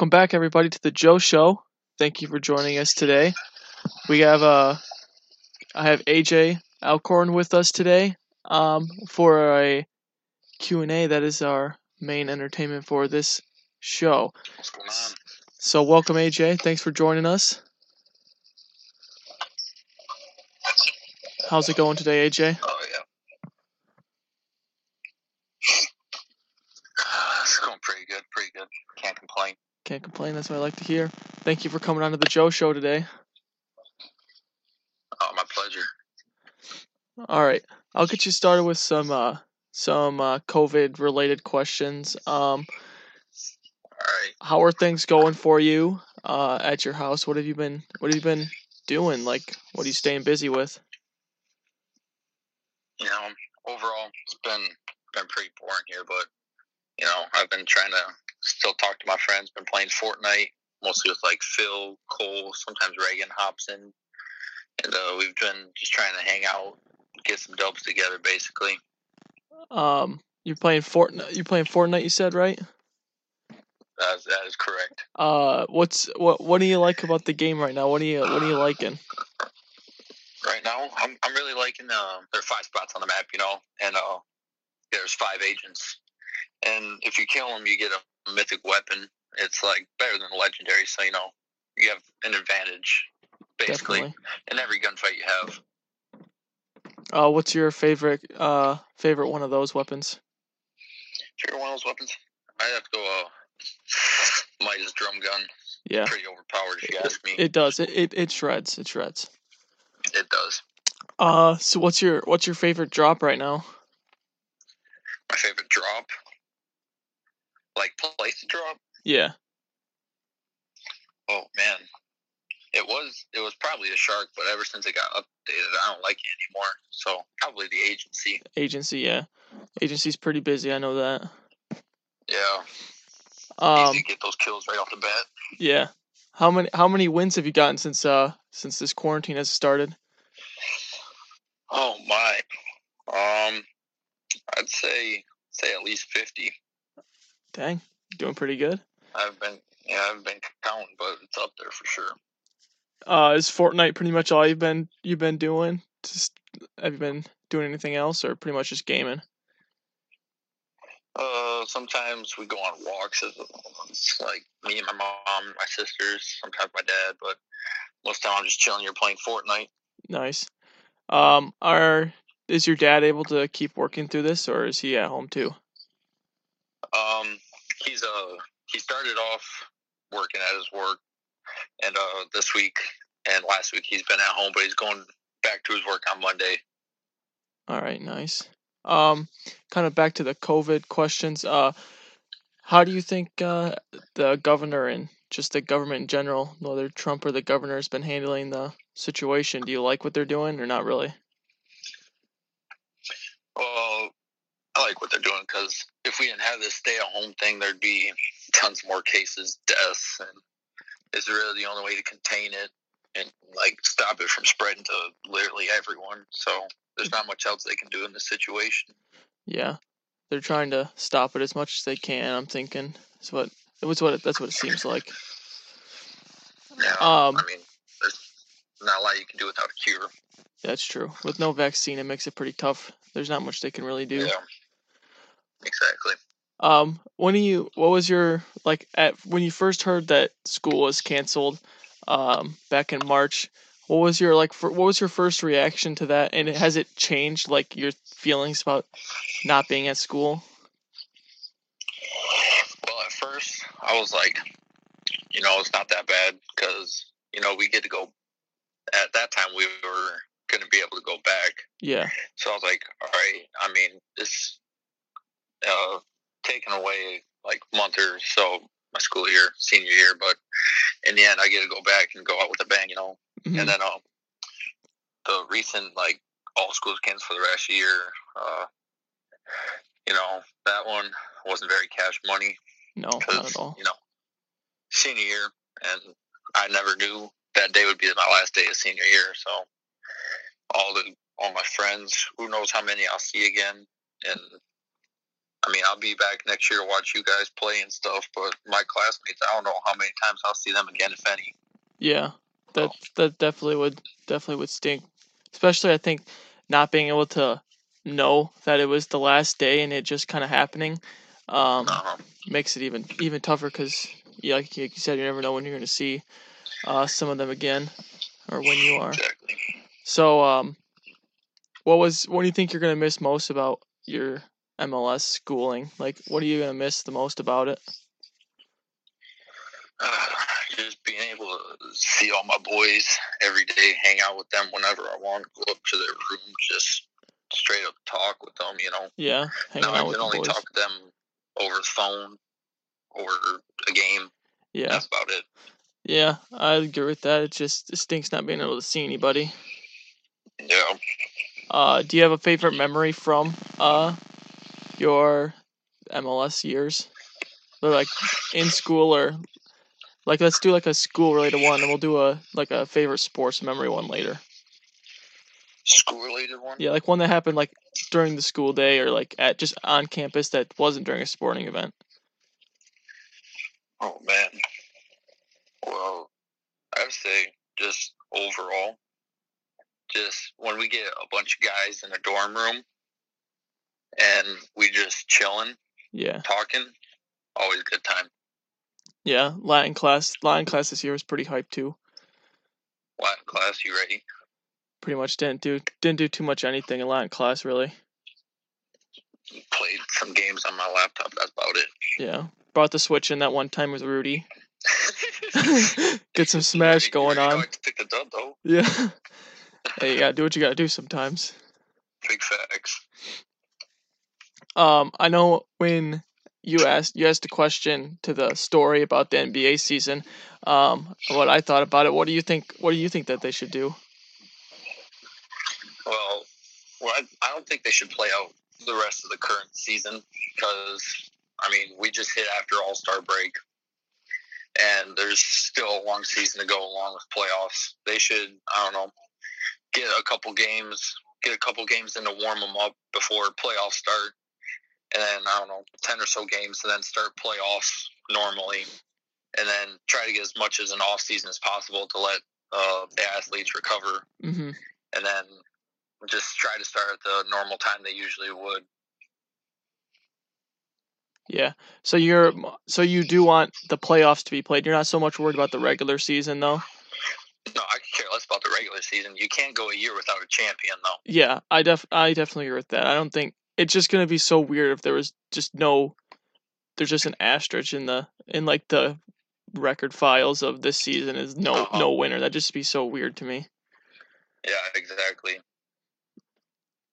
welcome back everybody to the Joe Show. Thank you for joining us today. We have uh, I have AJ Alcorn with us today um, for a Q&A. That is our main entertainment for this show. What's going on? So welcome AJ. Thanks for joining us. How's it going today, AJ? Oh yeah. Uh, it's going pretty good, pretty good. Can't complain. Can't complain. That's what I like to hear. Thank you for coming on to the Joe Show today. Oh, my pleasure. All right, I'll get you started with some uh, some uh, COVID related questions. Um, All right. how are things going for you uh, at your house? What have you been What have you been doing? Like, what are you staying busy with? You know, overall, it's been been pretty boring here, but you know, I've been trying to still talk to my friends. Been playing Fortnite, mostly with like Phil, Cole, sometimes Reagan Hobson, and uh, we've been just trying to hang out, get some dubs together, basically. Um, you're playing Fortnite. You're playing Fortnite. You said right. That is, that is correct. Uh, what's what What do you like about the game right now? What are you What are you liking? right now. I'm I'm really liking uh, there are five spots on the map, you know, and uh, there's five agents, and if you kill them, you get a mythic weapon. It's like better than legendary, so you know you have an advantage basically Definitely. in every gunfight you have. Uh, what's your favorite uh favorite one of those weapons? Favorite one of those weapons? I have to go. Uh, Midas drum gun, Yeah, pretty overpowered if you ask me. it does. It it, it shreds. It shreds. it does. Uh, so what's your what's your favorite drop right now? My favorite drop, like place to drop. Yeah. Oh man, it was it was probably a shark, but ever since it got updated, I don't like it anymore. So probably the agency. Agency, yeah. Agency's pretty busy, I know that. Yeah, Um easy to get those kills right off the bat. yeah. How many how many wins have you gotten since uh since this quarantine has started? Oh my, um, I'd say say at least fifty. Dang, doing pretty good. I've been yeah I've been counting, but it's up there for sure. Uh is Fortnite pretty much all you've been you've been doing? Just have you been doing anything else or pretty much just gaming? Uh, sometimes we go on walks as it's like me and my mom, my sisters, sometimes my dad, but most of the time I'm just chilling You're playing Fortnite. Nice. Um are is your dad able to keep working through this or is he at home too? Um, he's uh he started off working at his work, and uh this week and last week he's been at home, but he's going back to his work on Monday. All right, nice. Um, kind of back to the COVID questions. Uh, how do you think uh, the governor and just the government in general, whether Trump or the governor, has been handling the situation? Do you like what they're doing or not really? Well, I like what they're doing because if we didn't have this stay-at-home thing, there'd be tons more cases, deaths, and it's really the only way to contain it and like stop it from spreading to literally everyone. So there's not much else they can do in this situation. Yeah, they're trying to stop it as much as they can. I'm thinking. That's what it was. What it, that's what it seems like. Yeah, Um, I mean, there's not a lot you can do without a cure. That's true. With no vaccine, it makes it pretty tough. There's not much they can really do. Yeah, exactly. Um, when you? What was your like at when you first heard that school was canceled? Um, back in March. What was your like? For, what was your first reaction to that? And has it changed like your feelings about not being at school? Well, at first, I was like, you know, it's not that bad because, you know, we get to go, at that time, we were going to be able to go back. Yeah, So I was like, all right, I mean, this, uh, taken away like month or so, my school year, senior year, but in the end, I get to go back and go out with a bang, you know. mhm, And then, um, the recent, like, all schools canceled for the rest of the year, uh, you know, that one wasn't very cash money no, not at all. you know senior year and i never knew that day would be my last day of senior year so all the all my friends who knows how many i'll see again and I mean, I'll be back next year to watch you guys play and stuff. But my classmates, I don't know how many times I'll see them again, if any. Yeah, that that definitely would definitely would stink. Especially, I think not being able to know that it was the last day and it just kind of happening um, Uh-huh. makes it even even tougher because, yeah, like you said, you never know when you're going to see uh, some of them again or when you are. Exactly. So, um, what was what do you think you're gonna miss most about your MLS schooling? Like, what are you gonna miss the most about it? Uh, just being able to see all my boys every day, hang out with them whenever I want, go up to their room, just straight up talk with them. You know, Yeah, hanging now I out with can only boys. talk to them over the phone or a game. Yeah, That's about it. yeah, I agree with that. It just it stinks not being able to see anybody. Yeah. Uh, do you have a favorite memory from uh your MLS years? Or like in school or like let's do like a school related one and we'll do a like a favorite sports memory one later. School related one? Yeah, like one that happened like during the school day or like at just on campus that wasn't during a sporting event. Oh man. Well, I'd say just overall, just when we get a bunch of guys in a dorm room and we just chilling, Yeah. talking, always a good time. Yeah, Latin class Latin class this year was pretty hype too. Latin class, you ready? Pretty much didn't do didn't do too much anything in Latin class really. Played some games on my laptop. That's about it. Yeah. Brought the switch in that one time with Rudy. Get some smash going on. Dub though. Yeah. hey, you gotta do what you gotta do sometimes. Big facts. Um, I know when you asked you asked a question to the story about the NBA season. Um, what I thought about it. What do you think? What do you think that they should do? Well, well, I, I don't think they should play out the rest of the current season because I mean we just hit after All Star break, and there's still a long season to go along with playoffs. They should I don't know get a couple games, get a couple games in to warm them up before playoffs start, and then I don't know ten or so games, and then start playoffs normally, and then try to get as much as an off season as possible to let uh, the athletes recover hmm and then just try to start at the normal time they usually would. Yeah. So you're so you do want the playoffs to be played. You're not so much worried about the regular season though. No, I care less about the regular season. You can't go a year without a champion, though. Yeah, I def I definitely agree with that. I don't think it's just gonna be so weird if there was just no there's just an asterisk in the in like the record files of this season is no Uh-huh. no winner. That'd just be so weird to me. Yeah, exactly.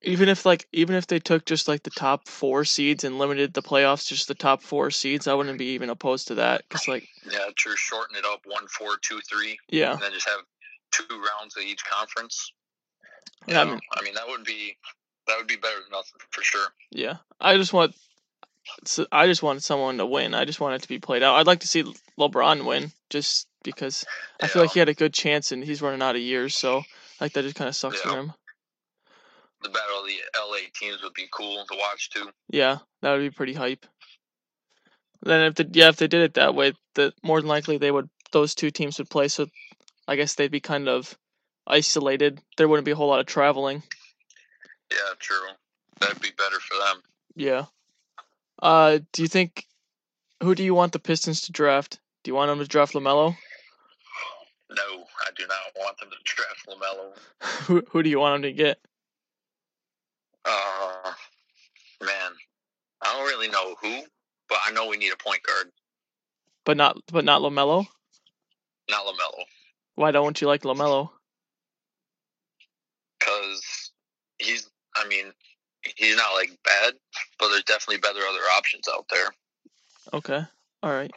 Even if like even if they took just like the top four seeds and limited the playoffs just the top four seeds, I wouldn't be even opposed to that. Cause like Yeah, to Shorten it up one, four, two, three, yeah, and then just have two rounds of each conference. Yeah, I You know, mean- I mean that would be that would be better than nothing for sure. yeah. I just want I just want someone to win. I just want it to be played out. I'd like to see LeBron win just because I feel like he had a good chance and he's running out of years. So like that just kind of sucks for him. The battle of the LA teams would be cool to watch too. Yeah, that would be pretty hype. Then if the yeah if they did it that way, that more than likely they would those two teams would play. So I guess they'd be kind of isolated. There wouldn't be a whole lot of traveling. Yeah, true. That'd be better for them. Yeah. Uh, do you think who do you want the Pistons to draft? Do you want them to draft Lamelo? No, I do not want them to draft Lamelo. who who do you want them to get? Uh, man, I don't really know who, but I know we need a point guard, But not but not Lamelo. not Lamelo, Why don't you like Lamelo? because he's. I mean, he's not like bad, but there's definitely better other options out there. Okay. All right.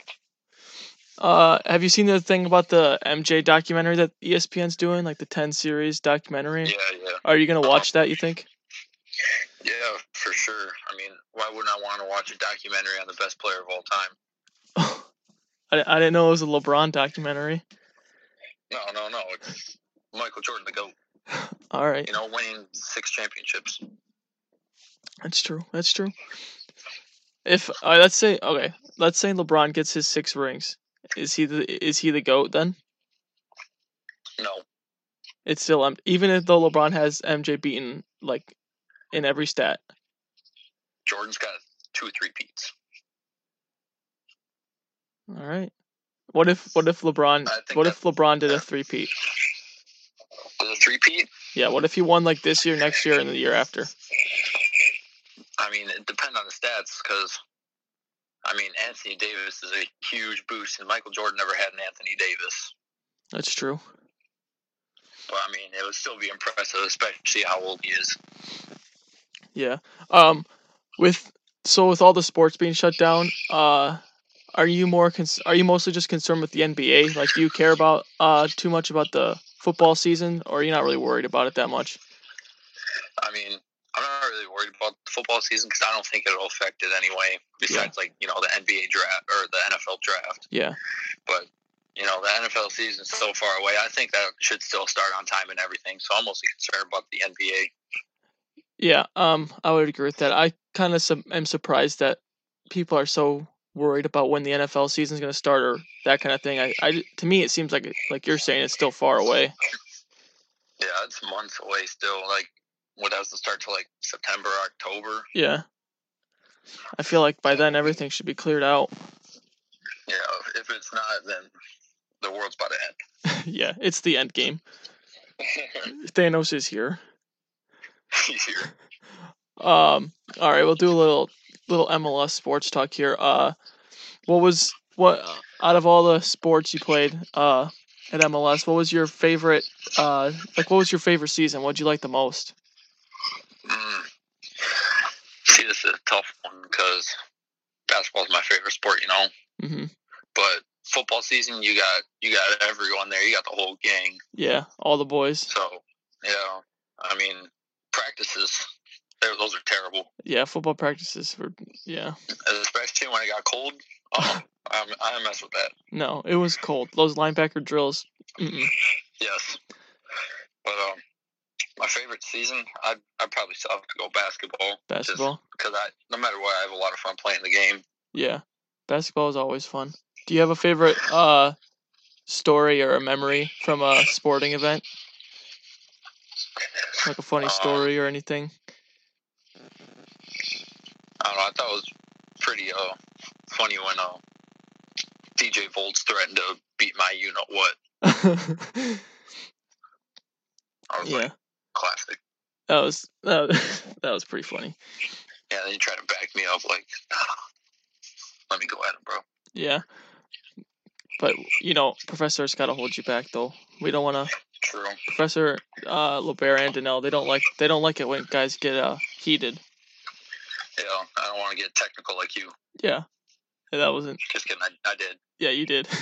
Uh, have you seen the thing about the MJ documentary that ESPN's doing, like the 10 series documentary? Yeah, yeah, Are you gonna watch that? You think? yeah, for sure. I mean, why wouldn't I want to watch a documentary on the best player of all time? I, I didn't know it was a LeBron documentary. No, no, no. It's Michael Jordan, the goat. All right, You know, winning six championships. that's true. That's true. If uh, let's say okay, let's say LeBron gets his six rings, is he the is he the goat then? No, It's still even if though LeBron has MJ beaten like in every stat. Jordan's got two or three peats. All right. What if what if LeBron what if LeBron did a three peat? The three peat. Yeah. What if he won like this year, next year, and the year after? I mean, it depends on the stats because, I mean, Anthony Davis is a huge boost, and Michael Jordan never had an Anthony Davis. That's true. But I mean, it would still be impressive, especially how old he is. Yeah. Um, with so with all the sports being shut down, uh, are you more cons- are you mostly just concerned with the NBA? Like, do you care about uh too much about the football season, or are you not really worried about it that much? I mean, I'm not really worried about the football season because I don't think it'll affect it anyway. Besides, like you know, the NBA draft or the NFL draft. Yeah. But you know, the NFL season's so far away. I think that should still start on time and everything. So I'm mostly concerned about the NBA. Yeah. Um, I would agree with that. I kind of su- am surprised that people are so worried about when the NFL season is going to start or that kind of thing. I, I, to me, it seems like like you're saying it's still far away. Yeah, it's months away still. Like, what doesn't start till like September, October? Yeah. I feel like by then everything should be cleared out. Yeah, if it's not, then the world's about to end. yeah, it's the end game. Thanos is here. He's here. Um. All right, we'll do a little little MLS sports talk here. Uh, what was what out of all the sports you played uh at MLS? What was your favorite? Uh, like what was your favorite season? What'd you like the most? Mm. See, this is a tough one because basketball is my favorite sport, you know. hmm But football season, you got you got everyone there. You got the whole gang. Yeah, all the boys. So yeah, I mean, practices. Those are terrible, Yeah, football practices were. Yeah, especially when it got cold. Oh, I'm, I mess with that. no, it was cold. Those linebacker drills. Mm-mm. Yes, but um, my favorite season, I I probably still have to go basketball. Basketball. because I no matter what, I have a lot of fun playing the game. Yeah, basketball is always fun. Do you have a favorite uh story or a memory from a sporting event? Like a funny Um, story or anything? I don't know. I thought it was pretty uh funny when uh DJ Volts threatened to beat my you know what. I was yeah, like classic. that was that was, that was pretty funny. Yeah, then you try to back me up like let me go at him, bro. Yeah, but you know, professors gotta hold you back though. We don't want to. True. Professor uh, Lebert and Danelle, they don't like they don't like it when guys get uh heated. Yeah, I don't want to get technical like you. Yeah, that wasn't. Just kidding. I, I did. Yeah, you did.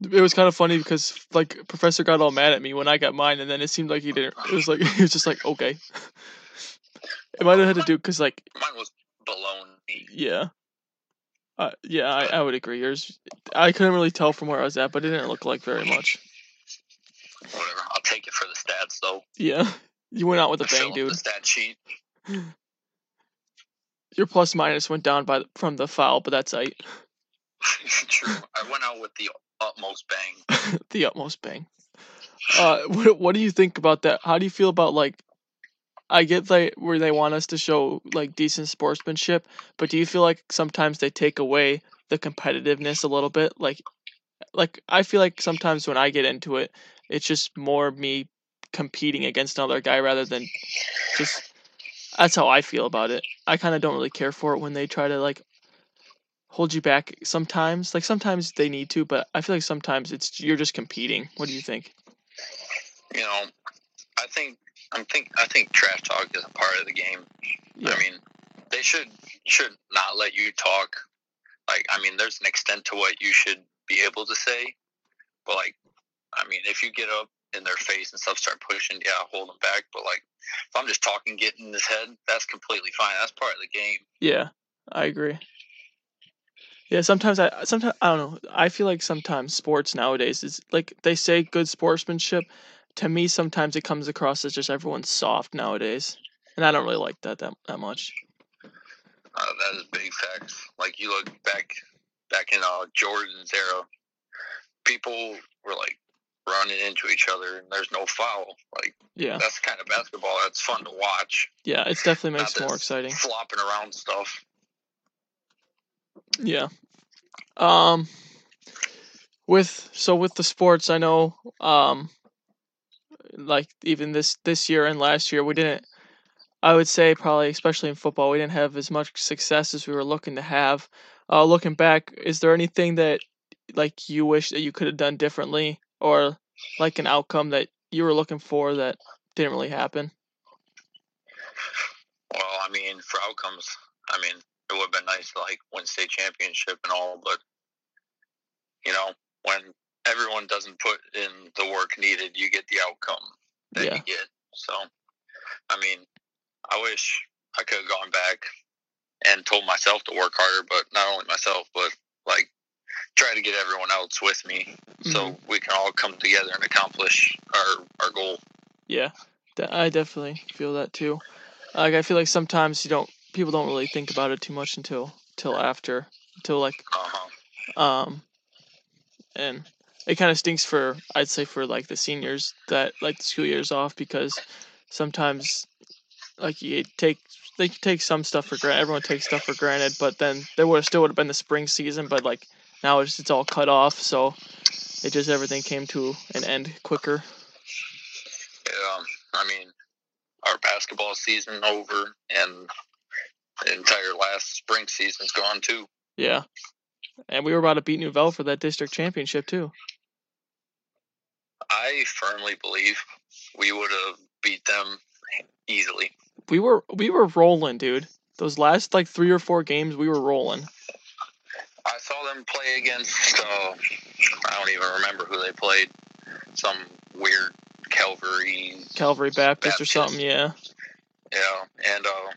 It was kind of funny because like Professor got all mad at me when I got mine, and then it seemed like he didn't. It was like he was just like okay. It might have had to do because like Mine was baloney. yeah, uh, yeah, I, I would agree. Yours, I couldn't really tell from where I was at, but it didn't look like very much. Whatever. I'll take it for the stats though. Yeah, you went out with a bang, dude. The stat sheet. Your plus minus went down by the, from the foul, but that's right. True. I went out with the utmost bang. the utmost bang. Uh, what what do you think about that? How do you feel about like? I get like where they want us to show like decent sportsmanship, but do you feel like sometimes they take away the competitiveness a little bit? Like, like I feel like sometimes when I get into it, it's just more me competing against another guy rather than just. That's how I feel about it. I kind of don't really care for it when they try to like hold you back sometimes. Like sometimes they need to, but I feel like sometimes it's you're just competing. What do you think? You know, I think I'm think I think trash talk is a part of the game. Yeah. I mean, they should should not let you talk. Like, I mean, there's an extent to what you should be able to say, but like, I mean, if you get up in their face and stuff, start pushing, yeah, hold them back. But like, if I'm just talking, getting in his head, that's completely fine. That's part of the game. Yeah, I agree. Yeah, sometimes I sometimes I don't know. I feel like sometimes sports nowadays is like they say good sportsmanship. To me, sometimes it comes across as just everyone's soft nowadays, and I don't really like that that, that much. Uh, that That is big facts. Like you look back back in uh, Jordan's era, people were like running into each other and there's no foul. Like Yeah. that's the kind of basketball that's fun to watch. Yeah, it's definitely makes it more exciting. Flopping around stuff. Yeah. Um with so with the sports, I know um like even this this year and last year we didn't I would say probably especially in football we didn't have as much success as we were looking to have. Uh looking back, is there anything that like you wish that you could have done differently or like an outcome that you were looking for that didn't really happen? Well, I mean, for outcomes, I mean, it would have been nice to like win state championship and all, but you know, when everyone doesn't put in the work needed, you get the outcome that Yeah. you get. So, I mean, I wish I could have gone back and told myself to work harder, but not only myself, but like try to get everyone else with me so we can all come together and accomplish our our goal. Yeah, I definitely feel that too. Like I feel like sometimes you don't people don't really think about it too much until till after until like Uh-huh. um and it kind of stinks for I'd say for like the seniors that like the school years off because sometimes like you take they take some stuff for granted everyone takes stuff for granted but then there would still would have been the spring season but like now it's it's all cut off so it just everything came to an end quicker Yeah, I mean, our basketball season over, and the entire last spring season's gone too. Yeah. And we were about to beat Nouvel for that district championship too. I firmly believe we would have beat them easily. We were we were rolling, dude. Those last like three or four games, we were rolling. I saw them play against. Uh, I don't even remember who they played. Some weird Calvary. Calvary Baptist, or something, yeah. Yeah, and uh,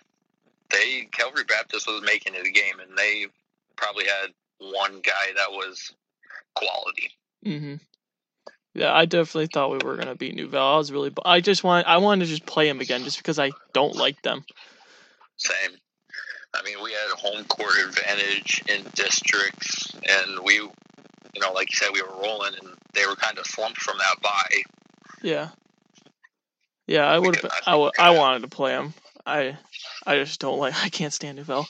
they Calvary Baptist was making it a game, and they probably had one guy that was quality. Mm-hmm. Yeah, I definitely thought we were gonna beat Nouvel. I was really, I just want, I wanted to just play them again, just because I don't like them. Same. I mean, we had home court advantage in districts, and we, you know, like you said, we were rolling, and they were kind of slumped from that bye. Yeah. Yeah, I would have. I I, think w- we I uh, wanted to play them. I, I just don't like. I can't stand Nouvel.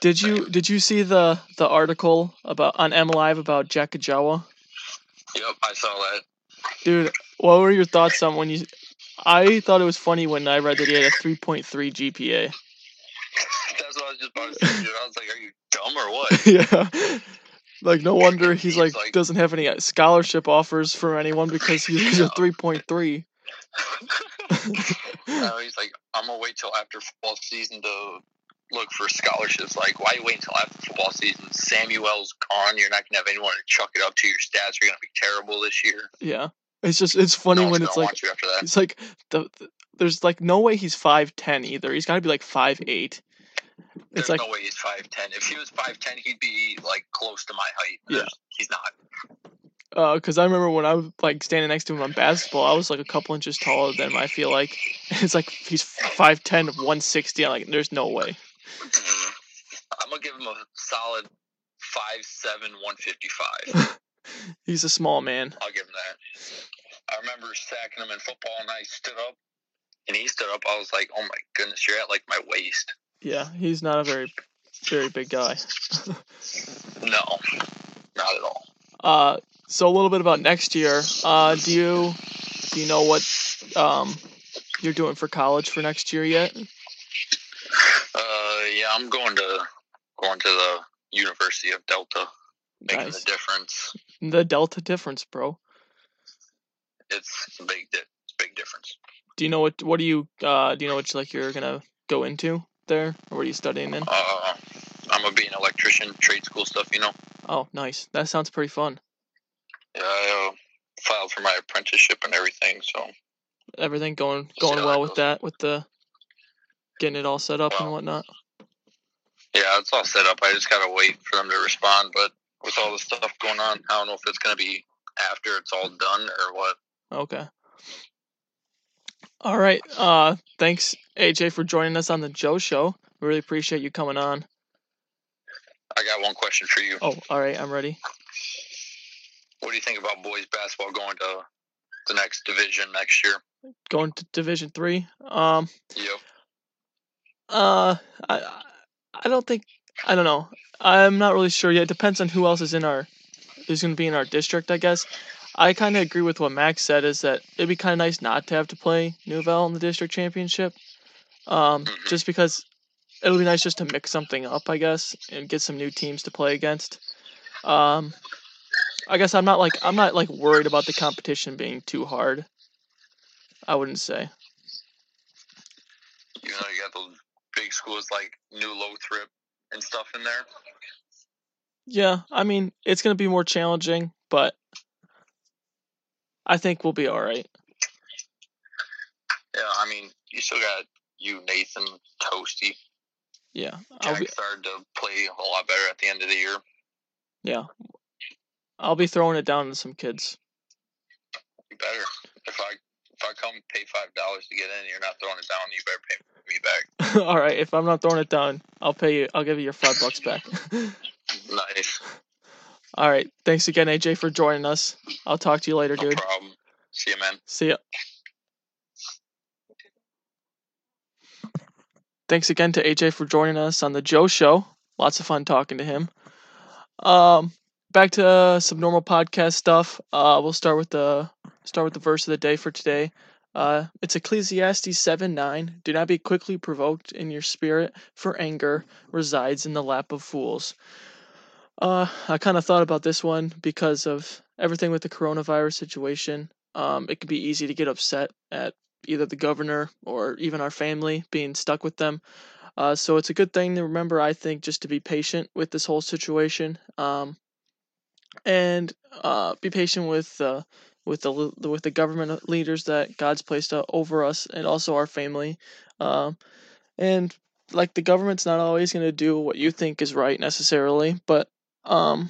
Did you did you see the the article about on M Live about Jack Ajawa? Yep, I saw that. Dude, what were your thoughts on when you? I thought it was funny when I read that he had a 3.3 GPA. That's what I was just about to say. Dude. I was like, "Are you dumb or what?" yeah. Like no wonder he's He's like, like- doesn't have any uh, scholarship offers for anyone because he's a 3.3. no, he's like, "I'm gonna wait till after football season to look for scholarships." Like, why you wait until after football season? Samuel's gone. You're not gonna have anyone to chuck it up to. Your stats are gonna be terrible this year. yeah. It's just it's funny no when it's like after that. it's like the, the there's like no way he's 5'10 either. He's got to be like 5'8. There's It's like no way he's five ten. If he was five ten, he'd be like close to my height. Yeah. He's not. uh cuz I remember when I was like standing next to him on basketball, I was like a couple inches taller than him, I feel like. It's like he's 5'10 160. I'm like there's no way. I'm gonna give him a solid five seven, one fifty five. He's a small man. I'll give him that. I remember sacking him in football, and I stood up, and he stood up. I was like, "Oh my goodness, you're at like my waist." Yeah, he's not a very very big guy. No, not at all. Uh, so a little bit about next year. Uh, do you do you know what um you're doing for college for next year yet? Uh, yeah, I'm going to going to the University of Delta, making Nice. the difference. The delta difference, bro. It's a big, di- big difference. Do you know what what do you uh do you know what like you're gonna go into there or what are you studying in? Uh, I'm gonna be an electrician, trade school stuff. You know. Oh, nice. That sounds pretty fun. Yeah, I uh, filed for my apprenticeship and everything. So Everything going going well with that with the getting it all set up and whatnot. yeah, it's all set up. I just gotta wait for them to respond. But with all the stuff going on, I don't know if it's gonna be after it's all done or what. Okay. All right. Uh, thanks AJ for joining us on the Joe Show. We really appreciate you coming on. I got one question for you. Oh, all right, I'm ready. What do you think about boys basketball going to the next division next year? Going to Division Three. Um, Yep. uh, I, I don't think, I don't know. I'm not really sure yet. It depends on who else is in our, who's going to be in our district, I guess. I kind of agree with what Max said. Is that it'd be kind of nice not to have to play Nouvel in the district championship. Um, Mhm. just because it would be nice just to mix something up, I guess, and get some new teams to play against. Um, I guess I'm not like I'm not like worried about the competition being too hard. I wouldn't say. You know, you got those big schools like New Lothrop and stuff in there. Yeah, I mean it's gonna be more challenging, but I think we'll be all right. Yeah, I mean, you still got you, Nathan, Toasty. Yeah, I'll be started to play a lot better at the end of the year. yeah, I'll be throwing it down to some kids. You better. If I if I come pay five dollars to get in, you're not throwing it down. You better pay me back. all right, if I'm not throwing it down, I'll pay you. I'll give you your five bucks back. Nice. All right, thanks again, AJ, for joining us. I'll talk to you later, No dude. problem. See you, man. See ya. Thanks again to AJ for joining us on the Joe Show. Lots of fun talking to him. Um, back to uh, some normal podcast stuff. Uh, we'll start with the start with the verse of the day for today. Uh, it's Ecclesiastes seven nine. Do not be quickly provoked in your spirit, for anger resides in the lap of fools. Uh, I kind of thought about this one because of everything with the coronavirus situation. Um, it can be easy to get upset at either the governor or even our family being stuck with them. Uh, so it's a good thing to remember, I think, just to be patient with this whole situation, um, and uh, be patient with uh, with the with the government leaders that God's placed uh, over us, and also our family. Um, and like the government's not always going to do what you think is right necessarily, but um,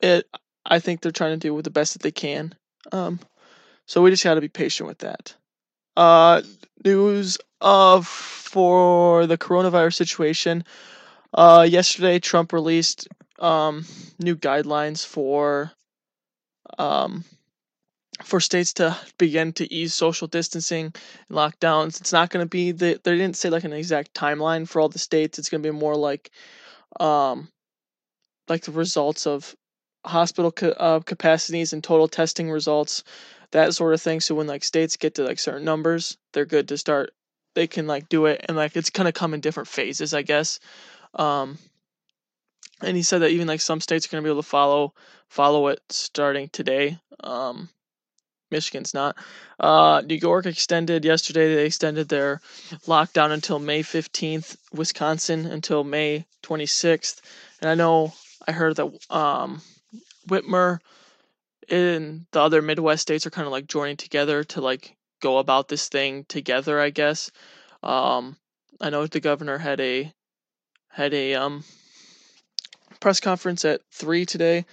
it I think they're trying to do with the best that they can. Um, so we just got to be patient with that. Uh, news of for the coronavirus situation. Uh, yesterday, Trump released um, new guidelines for um, for states to begin to ease social distancing and lockdowns. It's not going to be the they didn't say like an exact timeline for all the states. It's going to be more like um, like the results of hospital ca- uh, capacities and total testing results that sort of thing. So when like states get to like certain numbers they're good to start they can like do it and like it's gonna come in different phases i guess. Um and he said that even like some states are gonna be able to follow follow it starting today. Um michigan's not. Uh new york extended yesterday they extended their lockdown until may 15th wisconsin until may 26th and i know i heard that um whitmer and the other Midwest states are kind of like joining together to like go about this thing together, I guess. Um, I know the governor had a had a um press conference at three today,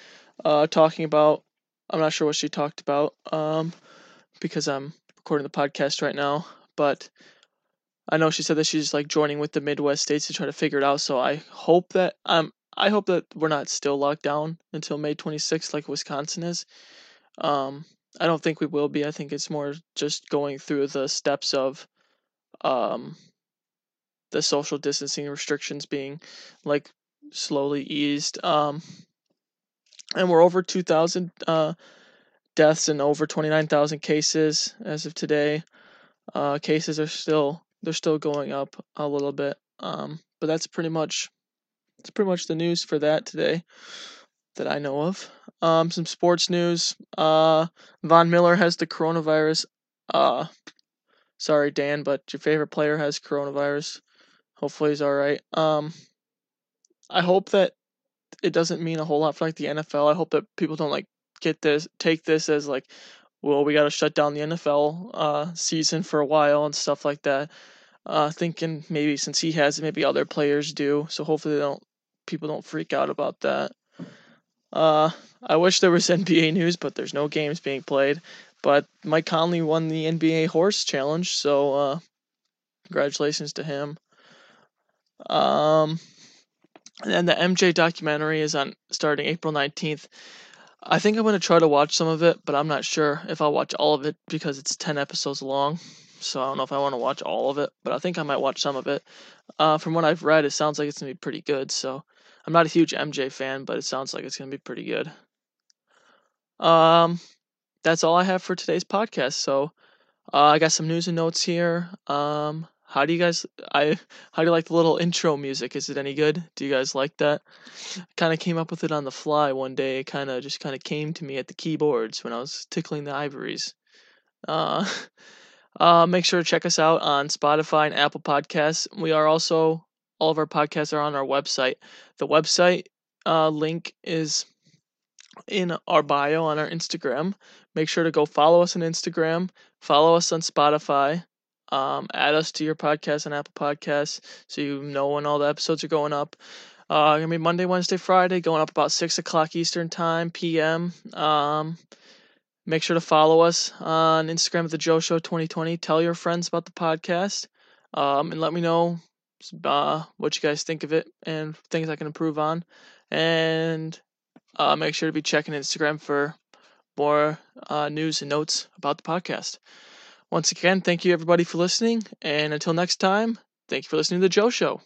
uh, talking about. I'm not sure what she talked about, um, because I'm recording the podcast right now, but I know she said that she's like joining with the Midwest states to try to figure it out. So I hope that um I hope that we're not still locked down until May 26th like Wisconsin is. Um, I don't think we will be. I think it's more just going through the steps of um, the social distancing restrictions being like slowly eased. Um, and we're over 2,000 uh, deaths and over 29,000 cases as of today. Uh, cases are still they're still going up a little bit. Um, but that's pretty much that's pretty much the news for that today that I know of. Um, some sports news. Uh, Von Miller has the coronavirus. Uh, sorry, Dan, but your favorite player has coronavirus. Hopefully he's all right. Um, I hope that it doesn't mean a whole lot for like the NFL. I hope that people don't like get this, take this as like, well, we got to shut down the NFL uh, season for a while and stuff like that. Uh, thinking maybe since he has it, maybe other players do. So hopefully they don't, people don't freak out about that. Uh, I wish there was NBA news, but there's no games being played. But Mike Conley won the NBA Horse Challenge, so uh, congratulations to him. Um, and the MJ documentary is on starting April 19th. I think I'm going to try to watch some of it, but I'm not sure if I'll watch all of it because it's 10 episodes long. So I don't know if I want to watch all of it, but I think I might watch some of it. Uh, from what I've read, it sounds like it's going to be pretty good. So I'm not a huge MJ fan, but it sounds like it's going to be pretty good. Um, that's all I have for today's podcast. So uh, I got some news and notes here. Um, how do you guys I how do you like the little intro music? Is it any good? Do you guys like that? Kind of came up with it on the fly one day. It kind of just kind of came to me at the keyboards when I was tickling the ivories. Uh, uh, make sure to check us out on Spotify and Apple Podcasts. We are also all of our podcasts are on our website. The website uh, link is in our bio on our Instagram. Make sure to go follow us on Instagram, follow us on Spotify, um, add us to your podcast on Apple Podcasts so you know when all the episodes are going up. Uh, gonna be Monday, Wednesday, Friday, going up about six o'clock Eastern time, PM. Um, make sure to follow us on Instagram at the Joe Show 2020. Tell your friends about the podcast, um, and let me know uh, what you guys think of it and things I can improve on. And uh, make sure to be checking Instagram for more uh, news and notes about the podcast. Once again, thank you everybody for listening, and until next time, thank you for listening to the Joe Show.